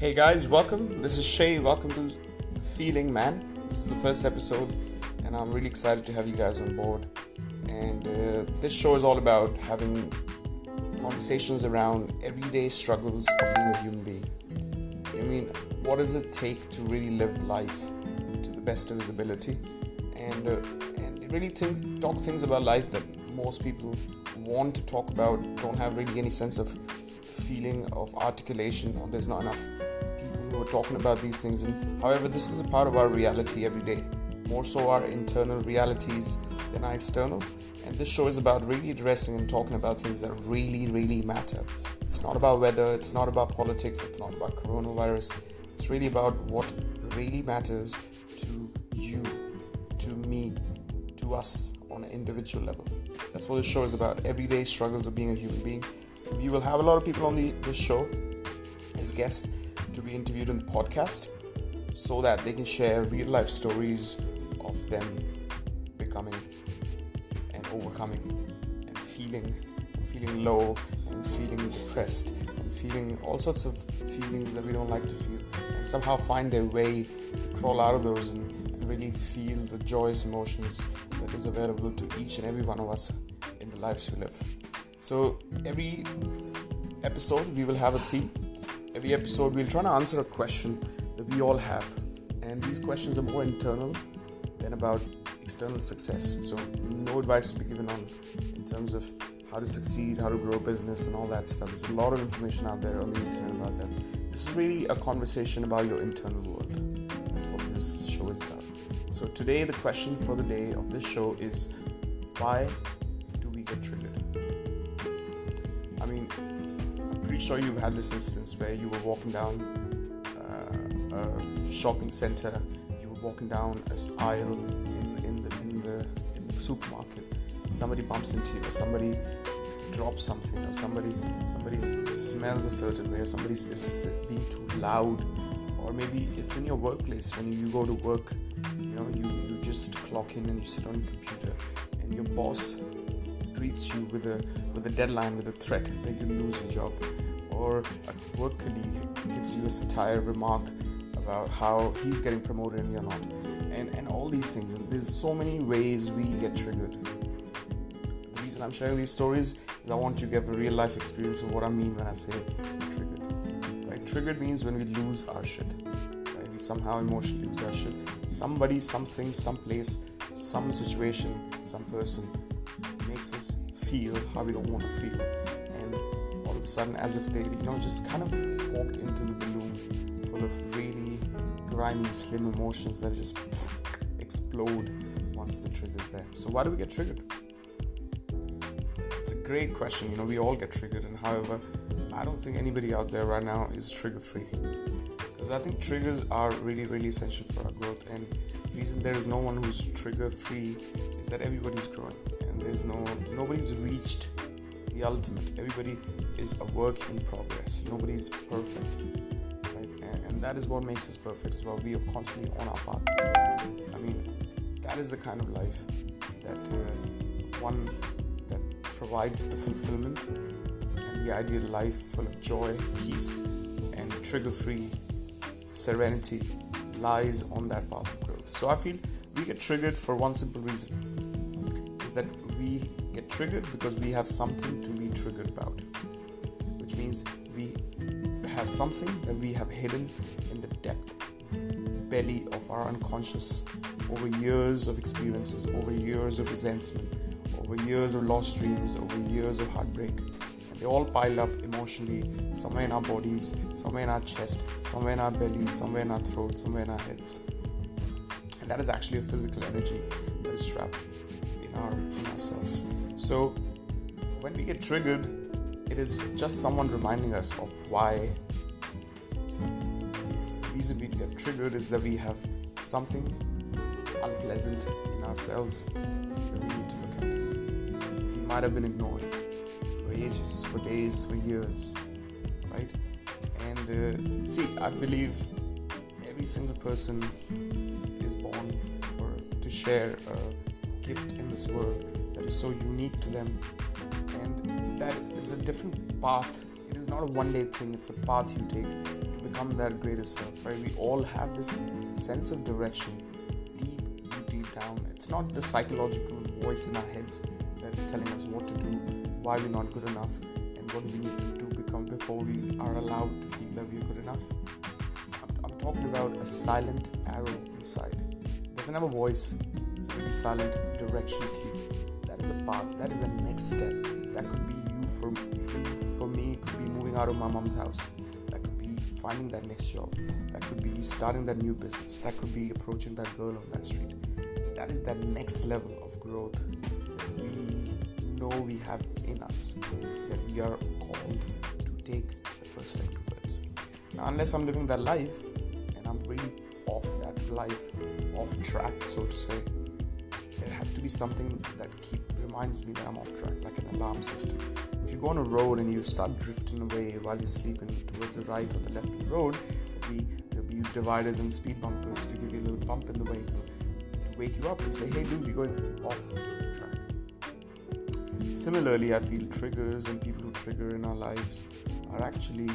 Hey guys, welcome. This is Shay. Welcome to Feeling Man. This is the first episode, and I'm really excited to have you guys on board. And uh, this show is all about having conversations around everyday struggles of being a human being. I mean, what does it take to really live life to the best of his ability? And uh, and really think talk things about life that most people want to talk about don't have really any sense of feeling of articulation or there's not enough are talking about these things. And however this is a part of our reality every day. More so our internal realities than our external. And this show is about really addressing and talking about things that really really matter. It's not about weather. It's not about politics. It's not about coronavirus. It's really about what really matters to you to me to us on an individual level. That's what this show is about. Everyday struggles of being a human being. We will have a lot of people on the, this show as guests to be interviewed in the podcast so that they can share real life stories of them becoming and overcoming and feeling feeling low and feeling depressed and feeling all sorts of feelings that we don't like to feel and somehow find their way to crawl out of those and, and really feel the joyous emotions that is available to each and every one of us in the lives we live. So every episode we will have a theme. Every episode we'll try to answer a question that we all have, and these questions are more internal than about external success. So no advice will be given on in terms of how to succeed, how to grow a business, and all that stuff. There's a lot of information out there on the internet about that. This is really a conversation about your internal world. That's what this show is about. So today the question for the day of this show is why do we get triggered? Sure you've had this instance where you were walking down uh, a shopping center, you were walking down an aisle in, in, the, in, the, in the supermarket, somebody bumps into you, or somebody drops something, or somebody somebody smells a certain way, or somebody is being too loud, or maybe it's in your workplace when you go to work. You know, you, you just clock in and you sit on your computer, and your boss treats you with a with a deadline, with a threat that you lose your job, or a work colleague gives you a satire remark about how he's getting promoted and you're not, and and all these things. And there's so many ways we get triggered. The reason I'm sharing these stories is I want you to get a real life experience of what I mean when I say triggered. Right? Triggered means when we lose our shit. Right? We somehow emotionally lose our shit. Somebody, something, someplace, some situation, some person makes us feel how we don't want to feel. Of a sudden, as if they, you know, just kind of walked into the balloon full of really grimy, slim emotions that just explode once the trigger's there. So, why do we get triggered? It's a great question. You know, we all get triggered, and however, I don't think anybody out there right now is trigger free. Because I think triggers are really, really essential for our growth. And the reason there is no one who's trigger free is that everybody's growing and there's no nobody's reached the ultimate. Everybody is a work in progress. Nobody's perfect right? And, and, that is what makes us perfect as well. We are constantly on our path. I mean that is the kind of life that uh, one that provides the fulfillment and the ideal life full of joy peace and trigger free serenity lies on that path of growth. So i feel we get triggered for one simple reason is that we get triggered because we have something to be triggered about, which means we have something that we have hidden in the depth belly of our unconscious over years of experiences, over years of resentment, over years of lost dreams, over years of heartbreak. And they all pile up emotionally somewhere in our bodies, somewhere in our chest, somewhere in our bellies, somewhere in our throat, somewhere in our heads. And that is actually a physical energy that is trapped in our ourselves. So when we get triggered, it is just someone reminding us of why the reason we get triggered is that we have something unpleasant in ourselves that we need to look at. We might have been ignored for ages, for days, for years, right? And uh, see, I believe every single person is born for to share a gift in this world that is so unique to them, and that is a different path. It is not a one day thing, it's a path you take to become that greater self, right? We all have this sense of direction deep, deep, deep down. It's not the psychological voice in our heads that is telling us what to do, why we're not good enough, and what we need to do become before we are allowed to feel that we're good enough. I'm, I'm talking about a silent arrow inside. Doesn't have a voice, it's a silent direction cue. That is a path, that is a next step. That could be you for for me, could be moving out of my mom's house. That could be finding that next job. That could be starting that new business. That could be approaching that girl on that street. That is that next level of growth that we know we have in us, that we are called to take the first step towards. Now, unless I'm living that life and I'm really off that life, off track, so to say, has to be something that keep reminds me that I'm off track, like an alarm system. If you go on a road and you start drifting away while you're sleeping towards the right or the left of the road, there'll be, there'll be dividers and speed bumpers to give you a little bump in the vehicle to wake you up and say, hey dude, you're going off track. Similarly, I feel triggers and people who trigger in our lives are actually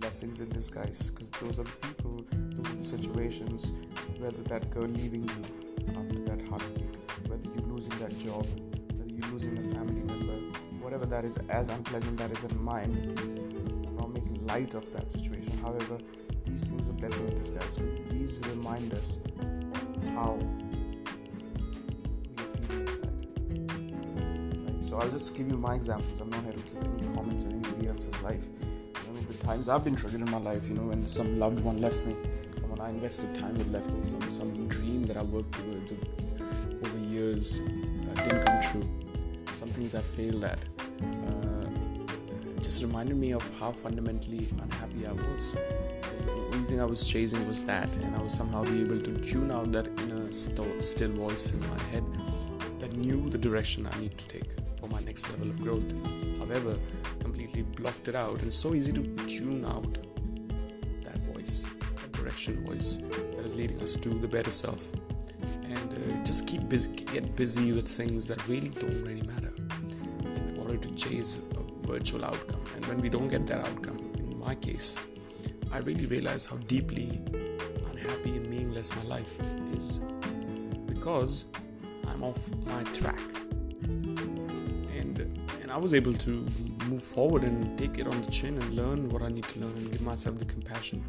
blessings in disguise because those are the people, those are the situations, whether that girl leaving you heartbreak, whether you're losing that job, whether you're losing a family member, whatever that is, as unpleasant that is in mind, these I'm not making light of that situation. However, these things are blessing in disguise because these remind us of how we feel inside. Right? So I'll just give you my examples. I'm not here to give any comments on anybody else's life. Know, the times I've been triggered in my life, you know, when some loved one left me, someone I invested time with left me, some some dream that I worked towards over years didn't come true. Some things I failed at. Uh, just reminded me of how fundamentally unhappy I was. The only thing I was chasing was that, and I was somehow able to tune out that inner st- still voice in my head that knew the direction I need to take for my next level of growth. However, completely blocked it out, and so easy to tune out that voice, that direction voice that is leading us to the better self. And uh, just keep busy, get busy with things that really don't really matter in order to chase a virtual outcome. And when we don't get that outcome, in my case, I really realize how deeply unhappy and meaningless my life is because I'm off my track. I was able to move forward and take it on the chin and learn what I need to learn and give myself the compassion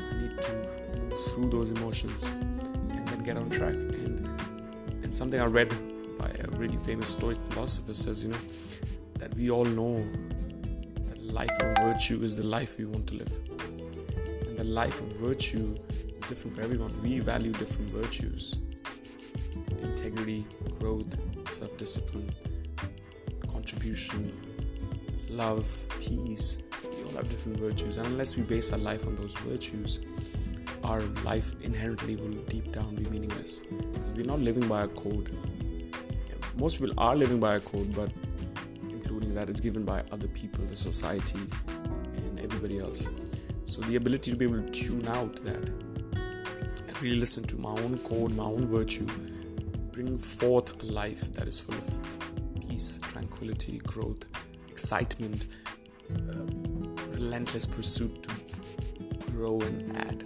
I need to move through those emotions and then get on track. And and something I read by a really famous Stoic philosopher says, you know, that we all know that life of virtue is the life we want to live. And the life of virtue is different for everyone. We value different virtues integrity, growth, self discipline, contribution, love, peace. We all have different virtues. And unless we base our life on those virtues, our life inherently will deep down be meaningless. We're not living by a code. Most people are living by a code, but including that is given by other people, the society, and everybody else. So the ability to be able to tune out that and really listen to my own code, my own virtue, bring forth a life that is full of peace, tranquility, growth, excitement, uh, relentless pursuit to grow and add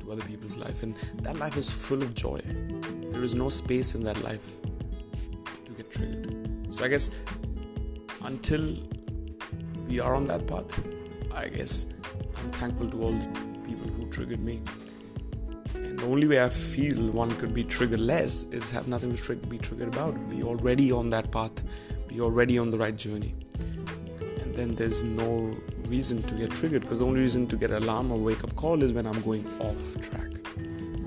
to other people's life. And that life is full of joy. There is no space in that life to get triggered. So I guess until we are on that path, I guess I'm thankful to all the people who triggered me. And the only way I feel one could be triggered less is have nothing to be triggered about. Be already on that path, be already on the right journey. And then there's no reason to get triggered because the only reason to get alarm or wake up call is when I'm going off track.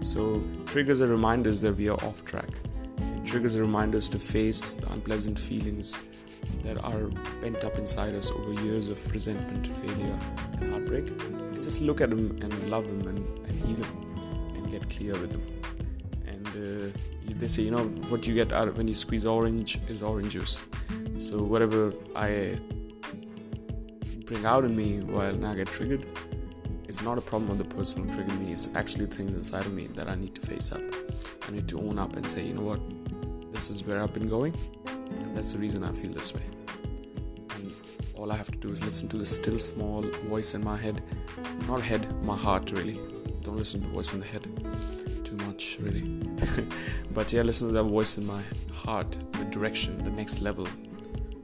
So triggers are reminders that we are off track. It triggers are reminders to face the unpleasant feelings that are pent up inside us over years of resentment, failure, and heartbreak. And just look at them and love them and, and heal them and get clear with them. And uh, they say, you know, what you get out when you squeeze orange is orange juice. So whatever I bring out in me while now I get triggered, it's not a problem of the person who triggered me. It's actually things inside of me that I need to face up. I need to own up and say, you know what, this is where I've been going, and that's the reason I feel this way. And all I have to do is listen to the still small voice in my head. Not head, my heart, really. Don't listen to the voice in the head really. but yeah, listen to that voice in my heart, the direction, the next level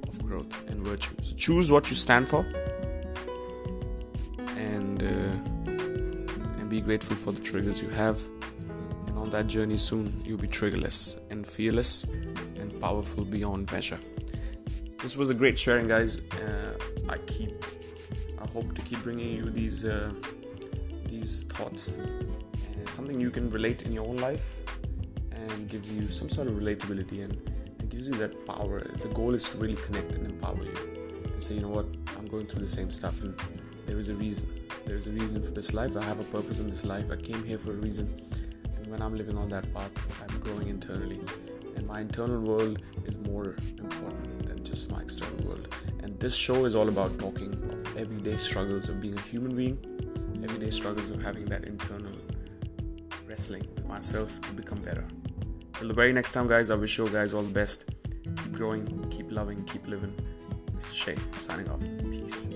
of growth and virtue. So choose what you stand for and uh, and be grateful for the triggers you have. And on that journey soon, you'll be triggerless and fearless and powerful beyond measure. This was a great sharing, guys. Uh, I keep, I hope to keep bringing you these uh, these thoughts, something you can relate in your own life, and gives you some sort of relatability and, and gives you that power. The goal is to really connect and empower you, and say, you know what, I'm going through the same stuff, and there is a reason. There is a reason for this life. I have a purpose in this life. I came here for a reason, and when I'm living on that path, I'm growing internally and my internal world is more important than just my external world. And this show is all about talking of everyday struggles of being a human being, everyday struggles of having that internal wrestling with myself to become better. Till the very next time, guys, I wish you guys all the best. Keep growing, keep loving, keep living. This is Shay signing off. Peace.